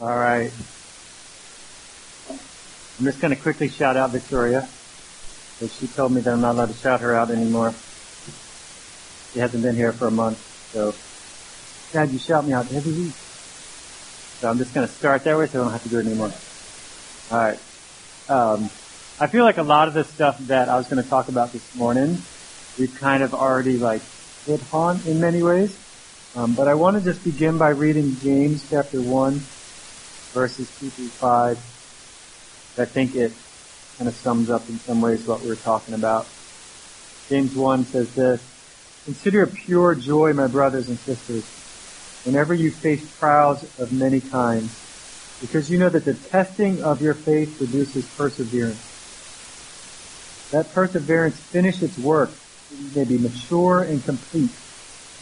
All right. I'm just going to quickly shout out Victoria. Because she told me that I'm not allowed to shout her out anymore. She hasn't been here for a month. So, Dad, you shout me out every week. So I'm just going to start that way so I don't have to do it anymore. All right. Um, I feel like a lot of the stuff that I was going to talk about this morning, we've kind of already like hit on in many ways. Um, but I want to just begin by reading James chapter 1, verses 2 through 5. I think it kind of sums up in some ways what we are talking about. James 1 says this, Consider it pure joy, my brothers and sisters, whenever you face trials of many kinds, because you know that the testing of your faith produces perseverance. Let perseverance finish its work, so you may be mature and complete,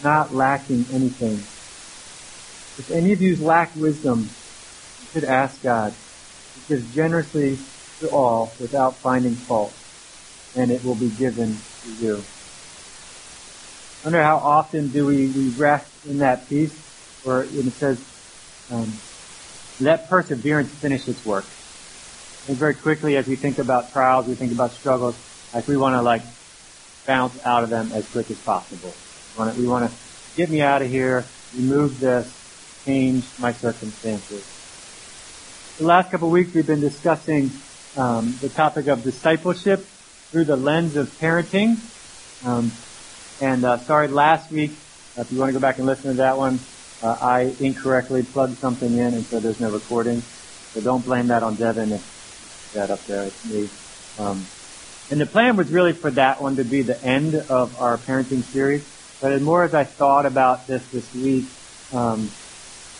not lacking anything. If any of you lack wisdom, should ask God. He gives generously to all without finding fault, and it will be given to you. I wonder how often do we, we rest in that peace where it says, um, let perseverance finish its work. And very quickly as we think about trials, we think about struggles, like we want to like bounce out of them as quick as possible. We want to, we want to get me out of here, remove this, change my circumstances. The last couple of weeks we've been discussing um, the topic of discipleship through the lens of parenting. Um, and uh, sorry, last week, if you want to go back and listen to that one, uh, I incorrectly plugged something in, and so there's no recording. So don't blame that on Devin. If that up there, it's me. Um, and the plan was really for that one to be the end of our parenting series. But as more as I thought about this this week, um,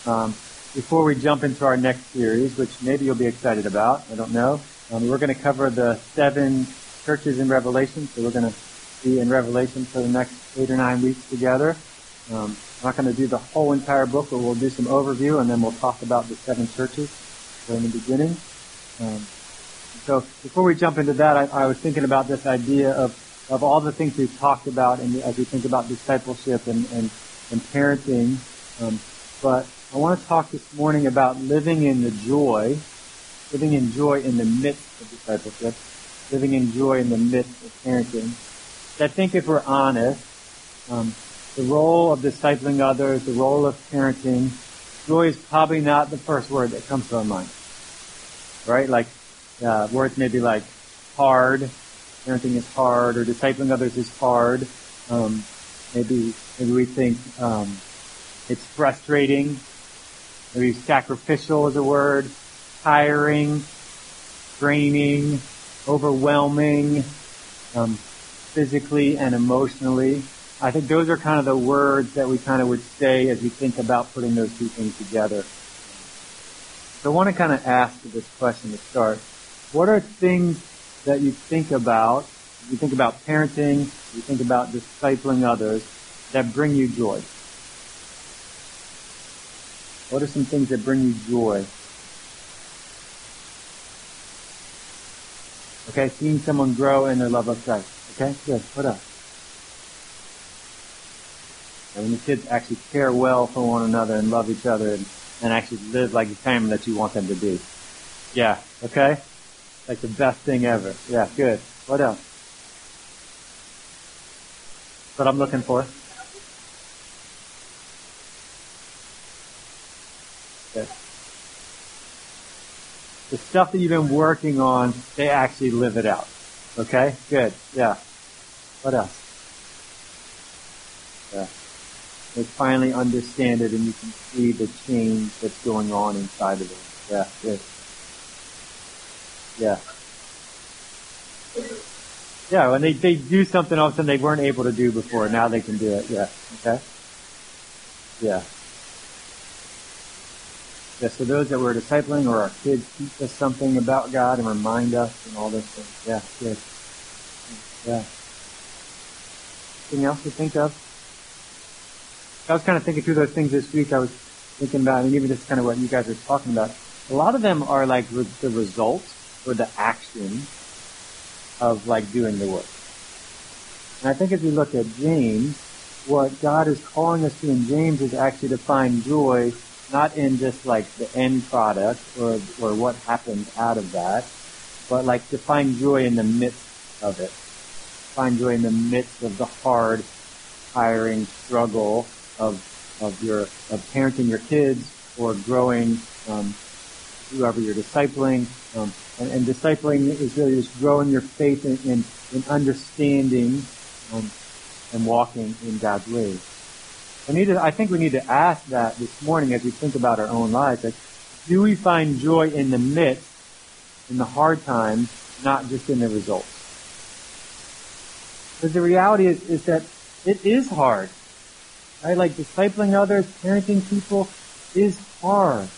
um, before we jump into our next series, which maybe you'll be excited about, I don't know. Um, we're going to cover the seven churches in Revelation, so we're going to be in Revelation for the next eight or nine weeks together. Um, I'm not going to do the whole entire book, but we'll do some overview, and then we'll talk about the seven churches in the beginning. Um, so before we jump into that, I, I, was thinking about this idea of of all the things we've talked about, and as we think about discipleship and and, and parenting. Um, but I want to talk this morning about living in the joy, living in joy in the midst of discipleship, living in joy in the midst of parenting. I think if we're honest, um, the role of discipling others, the role of parenting, joy is probably not the first word that comes to our mind. Right? Like, uh, words maybe like hard, parenting is hard, or discipling others is hard. Um, maybe, maybe we think, um, it's frustrating. Maybe sacrificial is a word. Tiring, draining, overwhelming, um, physically and emotionally. I think those are kind of the words that we kind of would say as we think about putting those two things together. So I want to kind of ask this question to start. What are things that you think about, you think about parenting, you think about discipling others, that bring you joy? What are some things that bring you joy? Okay, seeing someone grow in their love of Christ. Okay, good. What else? And when the kids actually care well for one another and love each other and, and actually live like the family that you want them to be. Yeah, okay? Like the best thing ever. Yeah, good. What else? What I'm looking for. The stuff that you've been working on, they actually live it out. Okay? Good. Yeah. What else? Yeah. They finally understand it and you can see the change that's going on inside of them. Yeah, good. Yeah. Yeah, when they, they do something all of a sudden they weren't able to do before, now they can do it. Yeah. Okay? Yeah. Yeah, so those that we're discipling or our kids teach us something about God and remind us and all this things. Yeah, good. Yeah. Anything else to think of? I was kind of thinking through those things this week. I was thinking about, and even just kind of what you guys are talking about. A lot of them are like re- the result or the action of like doing the work. And I think if we look at James, what God is calling us to in James is actually to find joy not in just like the end product or, or what happens out of that, but like to find joy in the midst of it. Find joy in the midst of the hard, tiring struggle of, of your, of parenting your kids or growing, um, whoever you're discipling. Um, and, and, discipling is really just growing your faith in, in, in understanding um, and walking in God's ways. I need to, I think we need to ask that this morning as we think about our own lives. Like, do we find joy in the midst, in the hard times, not just in the results? Because the reality is, is that it is hard. Right? Like discipling others, parenting people is hard.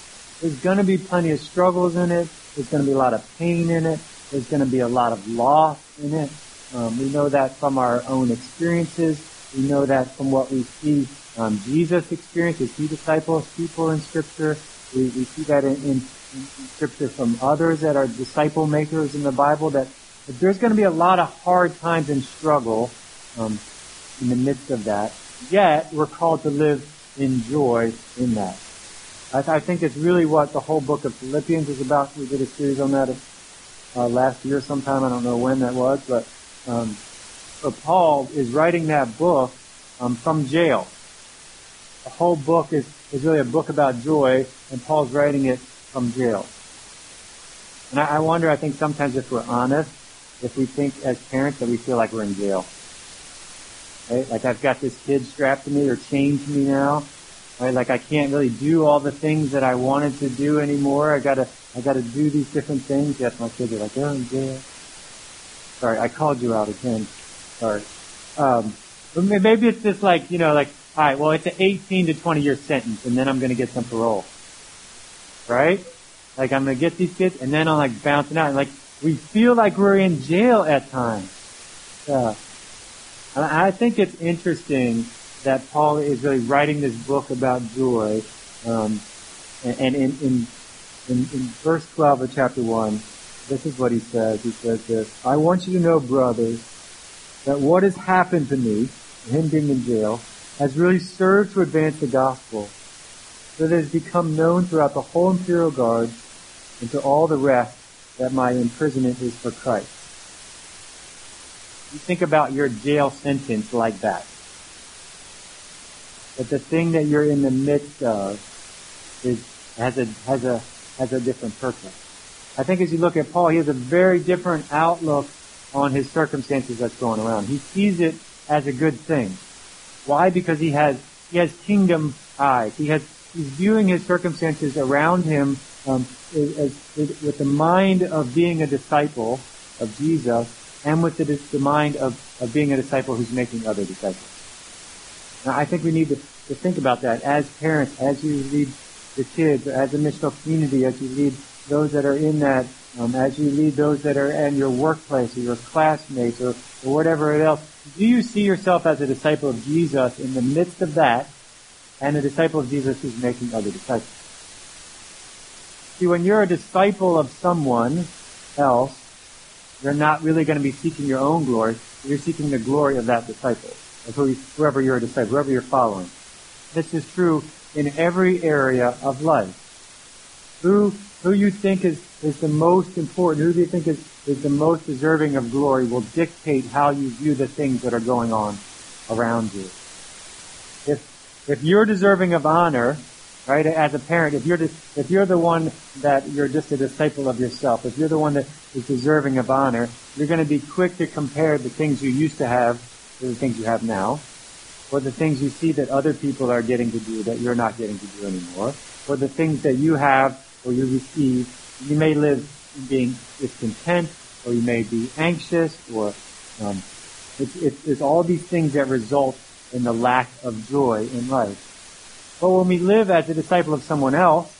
There's going to be plenty of struggles in it. There's going to be a lot of pain in it. There's going to be a lot of loss in it. Um, we know that from our own experiences. We know that from what we see um, Jesus experience as he disciples people in Scripture. We, we see that in, in, in, Scripture from others that are disciple makers in the Bible. That, that there's going to be a lot of hard times and struggle um, in the midst of that. Yet we're called to live in joy in that. I, th- I think it's really what the whole book of Philippians is about. We did a series on that uh, last year sometime. I don't know when that was, but um, Paul is writing that book um, from jail. The whole book is, is really a book about joy, and Paul's writing it from jail. And I, I wonder, I think sometimes if we're honest, if we think as parents that we feel like we're in jail. Right? Like I've got this kid strapped to me or chained to me now. Right? Like I can't really do all the things that I wanted to do anymore. I gotta, I gotta do these different things. Yes, my kids are like, in jail. Sorry, I called you out again. Sorry. Um, maybe it's just like, you know, like, alright, well it's an 18 to 20 year sentence and then I'm gonna get some parole. Right? Like I'm gonna get these kids and then I'm like bouncing out and like, we feel like we're in jail at times. Yeah. And I think it's interesting that Paul is really writing this book about joy, um, and, and in, in, in, in verse 12 of chapter 1, this is what he says. He says this, I want you to know, brothers, that what has happened to me, him being in jail, has really served to advance the gospel, so that it has become known throughout the whole imperial guard and to all the rest that my imprisonment is for Christ. You think about your jail sentence like that. That the thing that you're in the midst of is, has a, has a, has a different purpose. I think as you look at Paul, he has a very different outlook on his circumstances that's going around. He sees it as a good thing. Why? Because he has he has kingdom eyes. He has he's viewing his circumstances around him um, as, as, with the mind of being a disciple of Jesus, and with the, the mind of, of being a disciple who's making other disciples. Now, I think we need to, to think about that as parents, as you lead the kids, as a missional community, as you lead those that are in that, um, as you lead those that are in your workplace or your classmates or, or whatever else, do you see yourself as a disciple of Jesus in the midst of that and a disciple of Jesus who's making other disciples? See, when you're a disciple of someone else, you're not really going to be seeking your own glory. You're seeking the glory of that disciple, of whoever you're a disciple, whoever you're following. This is true in every area of life. Who who you think is, is the most important, who do you think is, is the most deserving of glory will dictate how you view the things that are going on around you. If, if you're deserving of honor, right, as a parent, if you're, the, if you're the one that you're just a disciple of yourself, if you're the one that is deserving of honor, you're going to be quick to compare the things you used to have to the things you have now, or the things you see that other people are getting to do that you're not getting to do anymore, or the things that you have or you receive. You may live being discontent, or you may be anxious, or um, it's, it's, it's all these things that result in the lack of joy in life. But when we live as a disciple of someone else,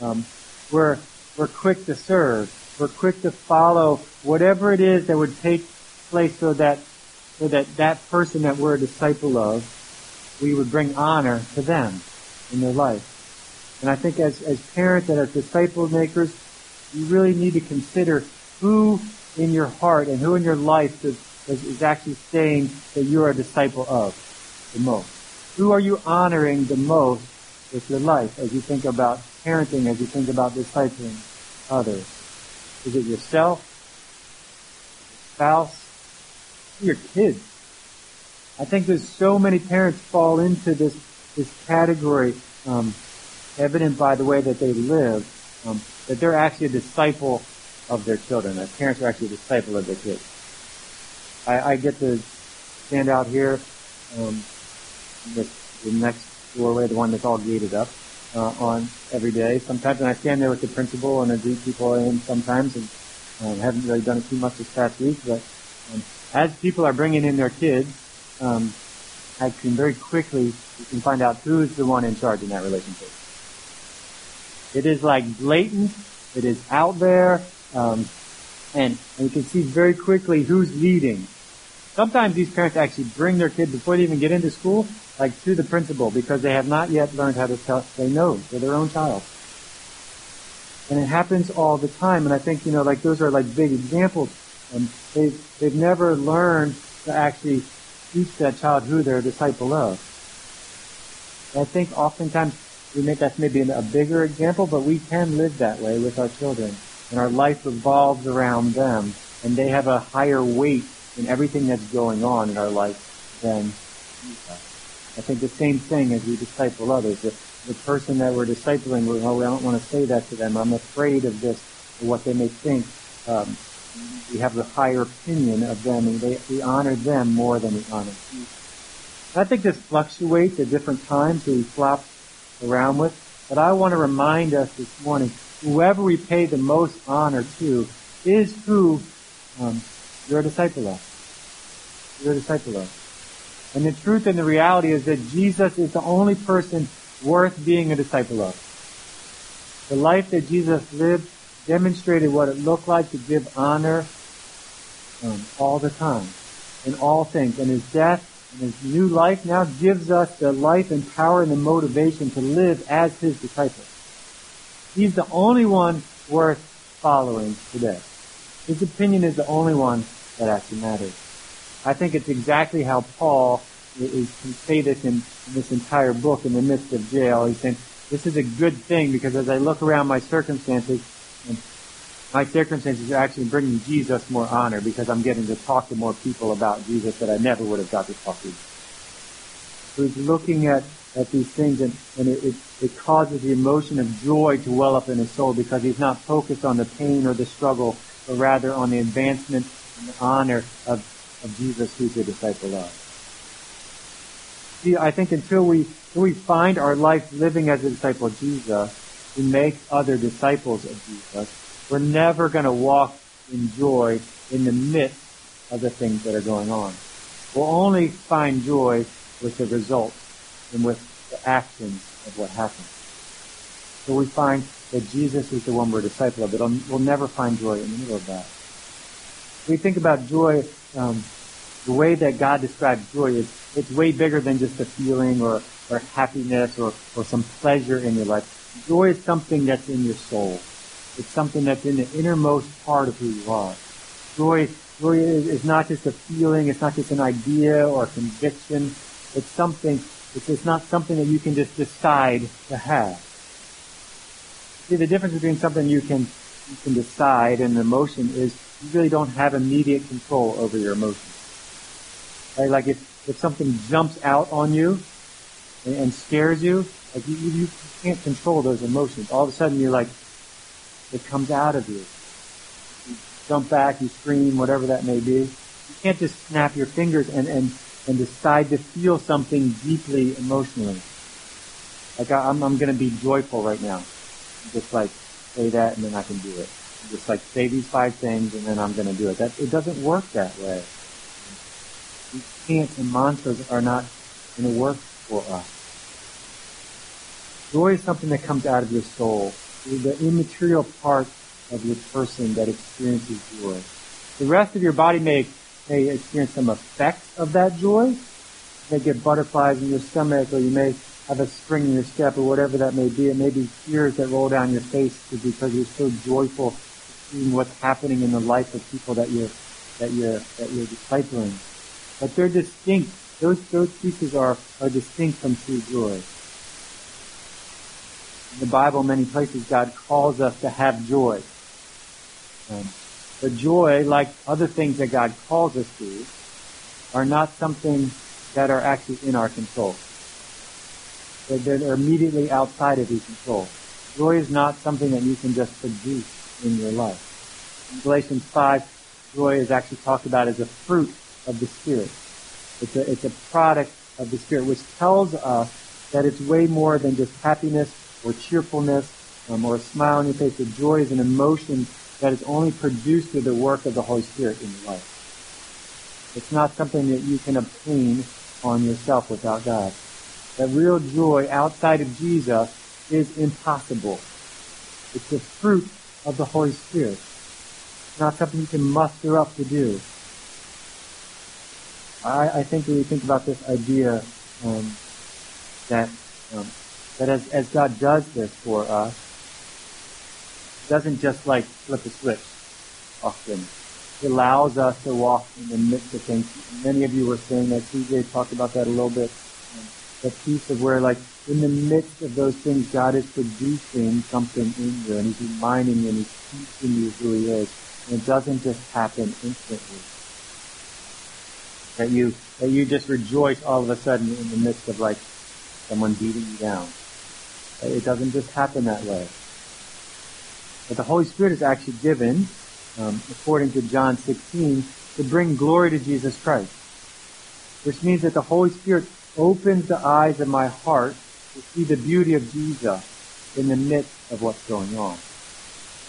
um, we're we're quick to serve. We're quick to follow whatever it is that would take place so that so that that person that we're a disciple of, we would bring honor to them in their life. And I think as, as parents and as disciple makers, you really need to consider who in your heart and who in your life is, is actually saying that you're a disciple of the most. Who are you honoring the most with your life as you think about parenting, as you think about discipling others? Is it yourself? Your Spouse? Your kids? I think there's so many parents fall into this this category, um, evident by the way that they live, um, that they're actually a disciple of their children. That parents are actually a disciple of their kids. I, I get to stand out here, um, the, the next doorway, the one that's all gated up, uh, on every day. Sometimes, and I stand there with the principal and I greet people in sometimes, and um, haven't really done it too much this past week. But um, as people are bringing in their kids, um, I can very quickly you can find out who's the one in charge in that relationship. It is like blatant. It is out there, um, and, and you can see very quickly who's leading. Sometimes these parents actually bring their kid before they even get into school, like to the principal, because they have not yet learned how to tell. They know they're their own child, and it happens all the time. And I think you know, like those are like big examples. And they've they've never learned to actually teach that child who they're a disciple of. I think oftentimes we make that's maybe a bigger example, but we can live that way with our children. And our life revolves around them. And they have a higher weight in everything that's going on in our life than I think the same thing as we disciple others. The, the person that we're discipling, we, oh, I don't want to say that to them. I'm afraid of this, or what they may think. Um, we have the higher opinion of them, and they, we honor them more than we honor Jesus. I think this fluctuates at different times, so we flop around with. But I want to remind us this morning, whoever we pay the most honor to is who um, you're a disciple of. You're a disciple of. And the truth and the reality is that Jesus is the only person worth being a disciple of. The life that Jesus lived demonstrated what it looked like to give honor um, all the time in all things. And his death and his new life now gives us the life and power and the motivation to live as his disciples. He's the only one worth following today. His opinion is the only one that actually matters. I think it's exactly how Paul is, say this in, in this entire book in the midst of jail. He's saying, this is a good thing because as I look around my circumstances, my circumstances are actually bringing Jesus more honor because I'm getting to talk to more people about Jesus that I never would have got to talk to. So he's looking at, at these things and, and it, it, it causes the emotion of joy to well up in his soul because he's not focused on the pain or the struggle, but rather on the advancement and the honor of, of Jesus who's a disciple of. See, I think until we, until we find our life living as a disciple of Jesus, we make other disciples of Jesus we're never going to walk in joy in the midst of the things that are going on. We'll only find joy with the results and with the actions of what happens. So we find that Jesus is the one we're a disciple of, but we'll never find joy in the middle of that. we think about joy, um, the way that God describes joy is it's way bigger than just a feeling or, or happiness or, or some pleasure in your life. Joy is something that's in your soul. It's something that's in the innermost part of who you are. Joy, joy is, not just a feeling. It's not just an idea or a conviction. It's something. It's, it's not something that you can just decide to have. See, the difference between something you can you can decide and an emotion is you really don't have immediate control over your emotions. Right? Like if, if something jumps out on you and, and scares you, like you, you, you can't control those emotions. All of a sudden you're like, it comes out of you. You jump back, you scream, whatever that may be. You can't just snap your fingers and, and, and decide to feel something deeply emotionally. Like I, am I'm, I'm going to be joyful right now. Just like say that and then I can do it. Just like say these five things and then I'm going to do it. That it doesn't work that way. These chants and mantras are not going to work for us. Joy is something that comes out of your soul the immaterial part of your person that experiences joy. The rest of your body may, may experience some effects of that joy. You may get butterflies in your stomach or you may have a spring in your step or whatever that may be. It may be tears that roll down your face because you're so joyful seeing what's happening in the life of people that you're, that you're, that you're discipling. But they're distinct. Those, those pieces are, are distinct from true joy. In the Bible, many places, God calls us to have joy. Um, but joy, like other things that God calls us to, are not something that are actually in our control. They're, they're immediately outside of your control. Joy is not something that you can just produce in your life. In Galatians 5, joy is actually talked about as a fruit of the Spirit. It's a, it's a product of the Spirit, which tells us that it's way more than just happiness or cheerfulness um, or a smile on your face. The joy is an emotion that is only produced through the work of the Holy Spirit in your life. It's not something that you can obtain on yourself without God. That real joy outside of Jesus is impossible. It's the fruit of the Holy Spirit. It's not something you can muster up to do. I, I think when we think about this idea um, that um, that as, as God does this for us, doesn't just like flip a switch often. He allows us to walk in the midst of things. Many of you were saying that. CJ talked about that a little bit. The piece of where, like, in the midst of those things, God is producing something in you, and He's reminding you, and He's teaching you who He is. And it doesn't just happen instantly. That you that you just rejoice all of a sudden in the midst of like someone beating you down. It doesn't just happen that way. But the Holy Spirit is actually given, um, according to John 16, to bring glory to Jesus Christ. Which means that the Holy Spirit opens the eyes of my heart to see the beauty of Jesus in the midst of what's going on.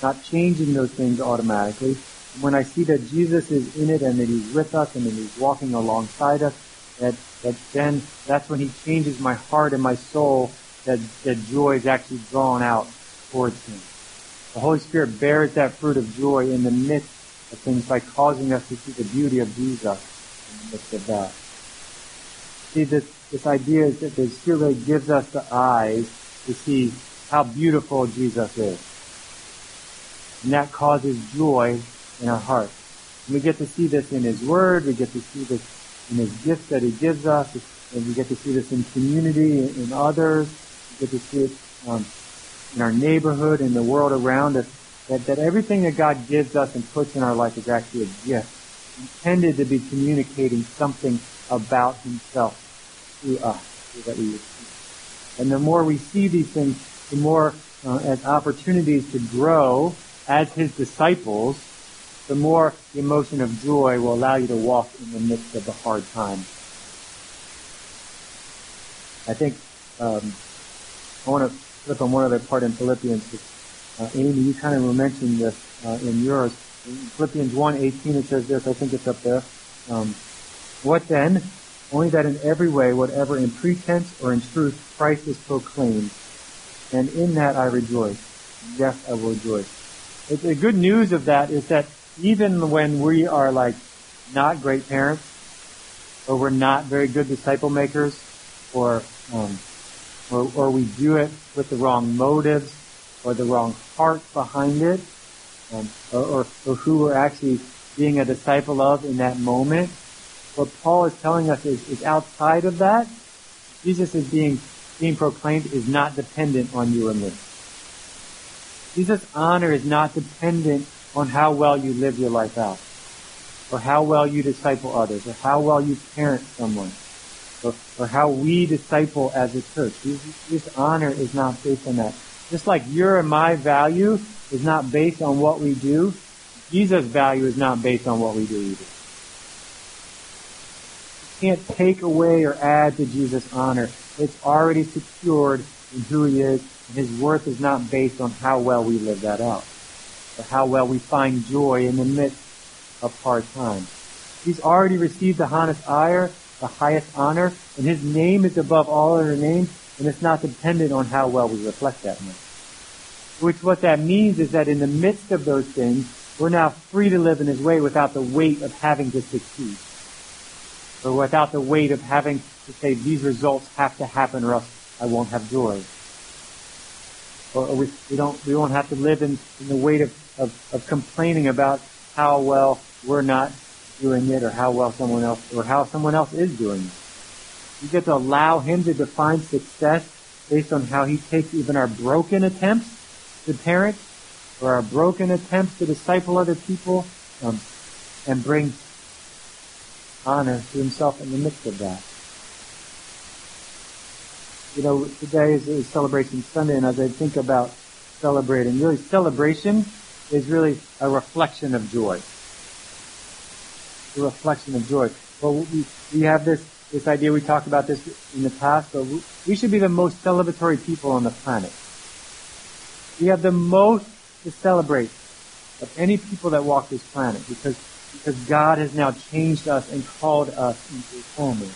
Not changing those things automatically. When I see that Jesus is in it and that He's with us and that He's walking alongside us, that, that then that's when He changes my heart and my soul that, that joy is actually drawn out towards Him. The Holy Spirit bears that fruit of joy in the midst of things by causing us to see the beauty of Jesus in the midst of that. See, this, this idea is that the Spirit really gives us the eyes to see how beautiful Jesus is. And that causes joy in our heart. And we get to see this in His Word, we get to see this in His gifts that He gives us, and we get to see this in community, in others, get to see um, in our neighborhood, in the world around us, that, that everything that God gives us and puts in our life is actually a gift, intended to be communicating something about Himself to us, so that we receive. And the more we see these things, the more uh, as opportunities to grow as His disciples, the more the emotion of joy will allow you to walk in the midst of the hard times. I think um, I want to flip on one other part in Philippians. Uh, Amy, you kind of mentioned this uh, in yours. In Philippians 1:18, it says this. I think it's up there. Um, what then? Only that in every way, whatever in pretense or in truth, Christ is proclaimed, and in that I rejoice. Yes, I will rejoice. the good news of that is that even when we are like not great parents, or we're not very good disciple makers, or um, or, or we do it with the wrong motives or the wrong heart behind it, um, or, or, or who we're actually being a disciple of in that moment. What Paul is telling us is, is outside of that. Jesus is being being proclaimed is not dependent on you and me. Jesus' honor is not dependent on how well you live your life out, or how well you disciple others, or how well you parent someone or, or how we disciple as a church. This, this honor is not based on that. Just like your and my value is not based on what we do, Jesus' value is not based on what we do either. You can't take away or add to Jesus' honor. It's already secured in who he is, and his worth is not based on how well we live that out, or how well we find joy in the midst of hard times. He's already received the honest ire, the highest honor, and His name is above all other names, and it's not dependent on how well we reflect that name. Which what that means is that in the midst of those things, we're now free to live in His way without the weight of having to succeed. Or without the weight of having to say, these results have to happen or else I won't have joy. Or, we, we don't, we won't have to live in, in the weight of, of, of complaining about how well we're not doing it or how well someone else or how someone else is doing it. You get to allow him to define success based on how he takes even our broken attempts to parent or our broken attempts to disciple other people um, and bring honor to himself in the midst of that. You know, today is, is Celebration Sunday, and as I think about celebrating, really celebration is really a reflection of joy. A reflection of joy. Well, we, we have this, this idea, we talked about this in the past, but we, should be the most celebratory people on the planet. We have the most to celebrate of any people that walk this planet because, because God has now changed us and called us into his family.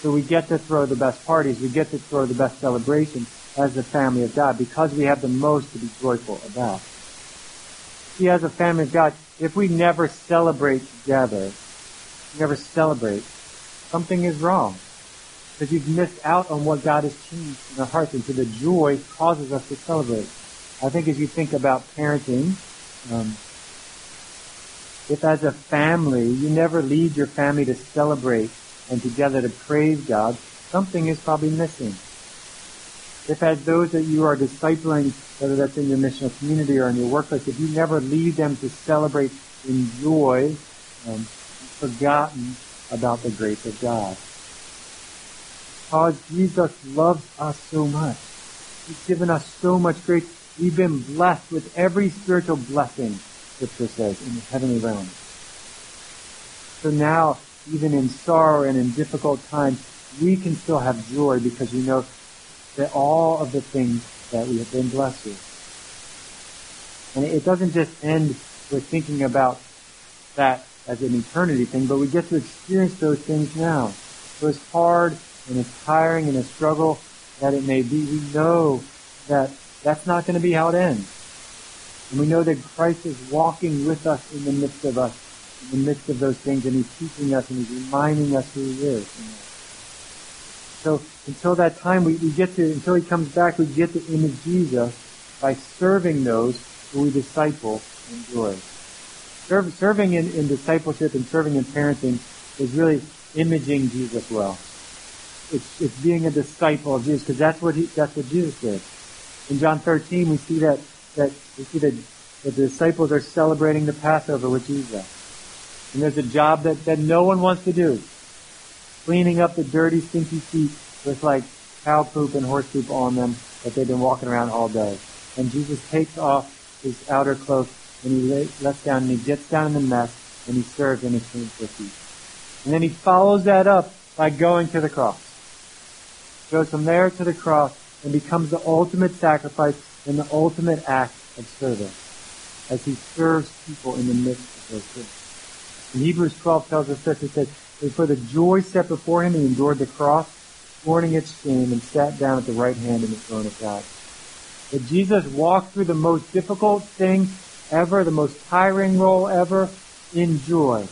So we get to throw the best parties, we get to throw the best celebrations as the family of God because we have the most to be joyful about. See, as a family of God, if we never celebrate together, never celebrate, something is wrong. Because you've missed out on what God has changed in our hearts, and so the joy causes us to celebrate. I think as you think about parenting, um, if as a family you never lead your family to celebrate and together to praise God, something is probably missing. If as those that you are discipling, whether that's in your missional community or in your workplace, if you never lead them to celebrate in joy, um, forgotten about the grace of God. Because Jesus loves us so much. He's given us so much grace. We've been blessed with every spiritual blessing, Scripture says, in the heavenly realm. So now, even in sorrow and in difficult times, we can still have joy because we know that all of the things that we have been blessed with. And it doesn't just end with thinking about that as an eternity thing, but we get to experience those things now. So as hard and as tiring and as struggle that it may be, we know that that's not going to be how it ends. And we know that Christ is walking with us in the midst of us, in the midst of those things, and He's teaching us and He's reminding us who He is. So until that time, we, we get to, until He comes back, we get to image Jesus by serving those who we disciple and joy. Serve, serving in, in discipleship and serving in parenting is really imaging Jesus well. It's, it's being a disciple of Jesus because that's what he, that's what Jesus did. In John 13, we see that, that, we see that, that the disciples are celebrating the Passover with Jesus. And there's a job that, that no one wants to do. Cleaning up the dirty, stinky feet with like cow poop and horse poop on them that they've been walking around all day. And Jesus takes off his outer cloak and he lets down and he gets down in the mess and he serves and he cleans their feet. And then he follows that up by going to the cross. Goes from there to the cross and becomes the ultimate sacrifice and the ultimate act of service as he serves people in the midst of those things. In Hebrews 12 tells us this, it says, For the joy set before him, he endured the cross, scorning its shame, and sat down at the right hand in the throne of God. That Jesus walked through the most difficult thing ever, the most tiring role ever, in joy.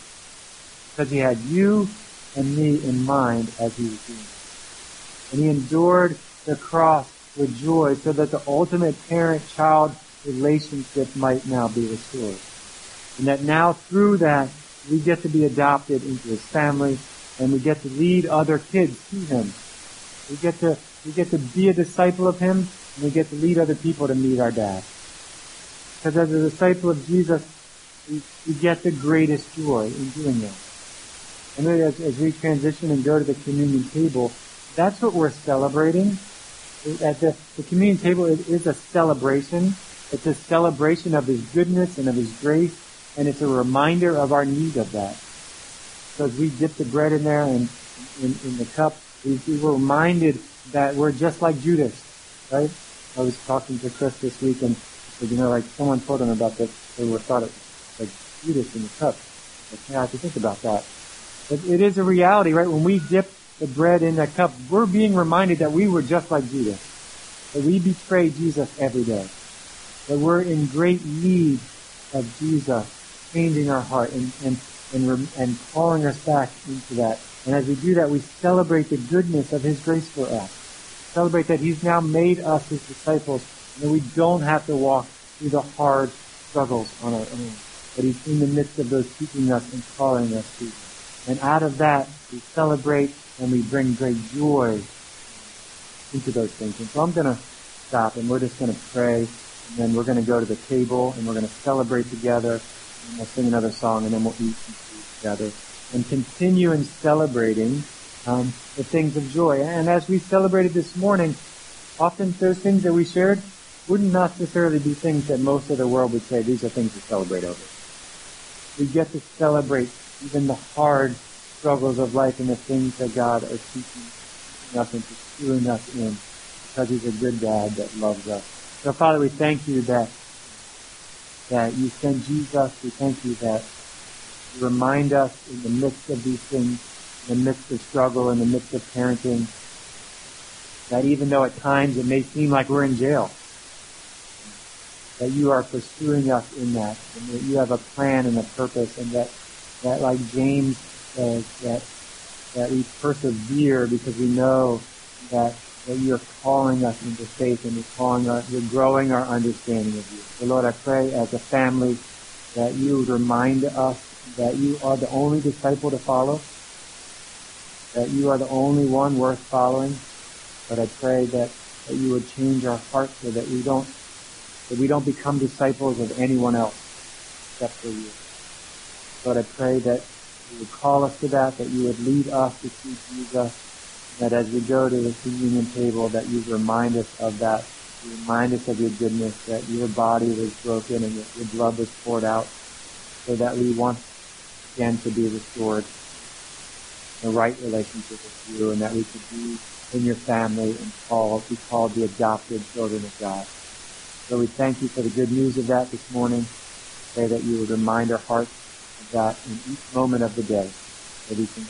Because he had you and me in mind as he was doing. And he endured the cross with joy so that the ultimate parent-child relationship might now be restored. And that now through that, we get to be adopted into his family and we get to lead other kids to him. We get to, we get to be a disciple of him and we get to lead other people to meet our dad. Because as a disciple of Jesus, we, get the greatest joy in doing that. And really as, as we transition and go to the communion table, that's what we're celebrating. At the, the communion table it is a celebration. It's a celebration of His goodness and of His grace, and it's a reminder of our need of that. So as we dip the bread in there and in, in the cup, we, we were reminded that we're just like Judas, right? I was talking to Chris this week, and said, you know, like someone told him about this, they were thought was like Judas in the cup. Like, yeah, I have to think about that. But it is a reality, right? When we dip the bread in that cup, we're being reminded that we were just like Judas. That we betray Jesus every day. That we're in great need of Jesus changing our heart and, and, and, and calling us back into that. And as we do that, we celebrate the goodness of His grace for us. Celebrate that He's now made us His disciples and that we don't have to walk through the hard struggles on our own. But He's in the midst of those keeping us and calling us to. And out of that, we celebrate and we bring great joy into those things. And so I'm going to stop and we're just going to pray and then we're going to go to the table and we're going to celebrate together and we'll sing another song and then we'll eat together and continue in celebrating um, the things of joy. And as we celebrated this morning, often those things that we shared wouldn't necessarily be things that most of the world would say these are things to celebrate over. We get to celebrate even the hard struggles of life and the things that God are teaching us and pursuing us in because He's a good God that loves us. So Father, we thank you that that you send Jesus. We thank you that you remind us in the midst of these things, in the midst of struggle, in the midst of parenting, that even though at times it may seem like we're in jail, that you are pursuing us in that, and that you have a plan and a purpose, and that, that like James says, that, that we persevere because we know that, that you're calling us into faith and you're calling us, you're growing our understanding of you. So Lord, I pray as a family that you remind us that you are the only disciple to follow, that you are the only one worth following. But I pray that, that you would change our hearts so that we don't that we don't become disciples of anyone else except for you. Lord, I pray that you would call us to that, that you would lead us to see Jesus, that as we go to the communion table, that you remind us of that. You remind us of your goodness, that your body was broken and your blood was poured out so that we once again to be restored in a right relationship with you and that we could be in your family and called, be called the adopted children of God. So we thank you for the good news of that this morning. Pray that you would remind our hearts of that in each moment of the day that we can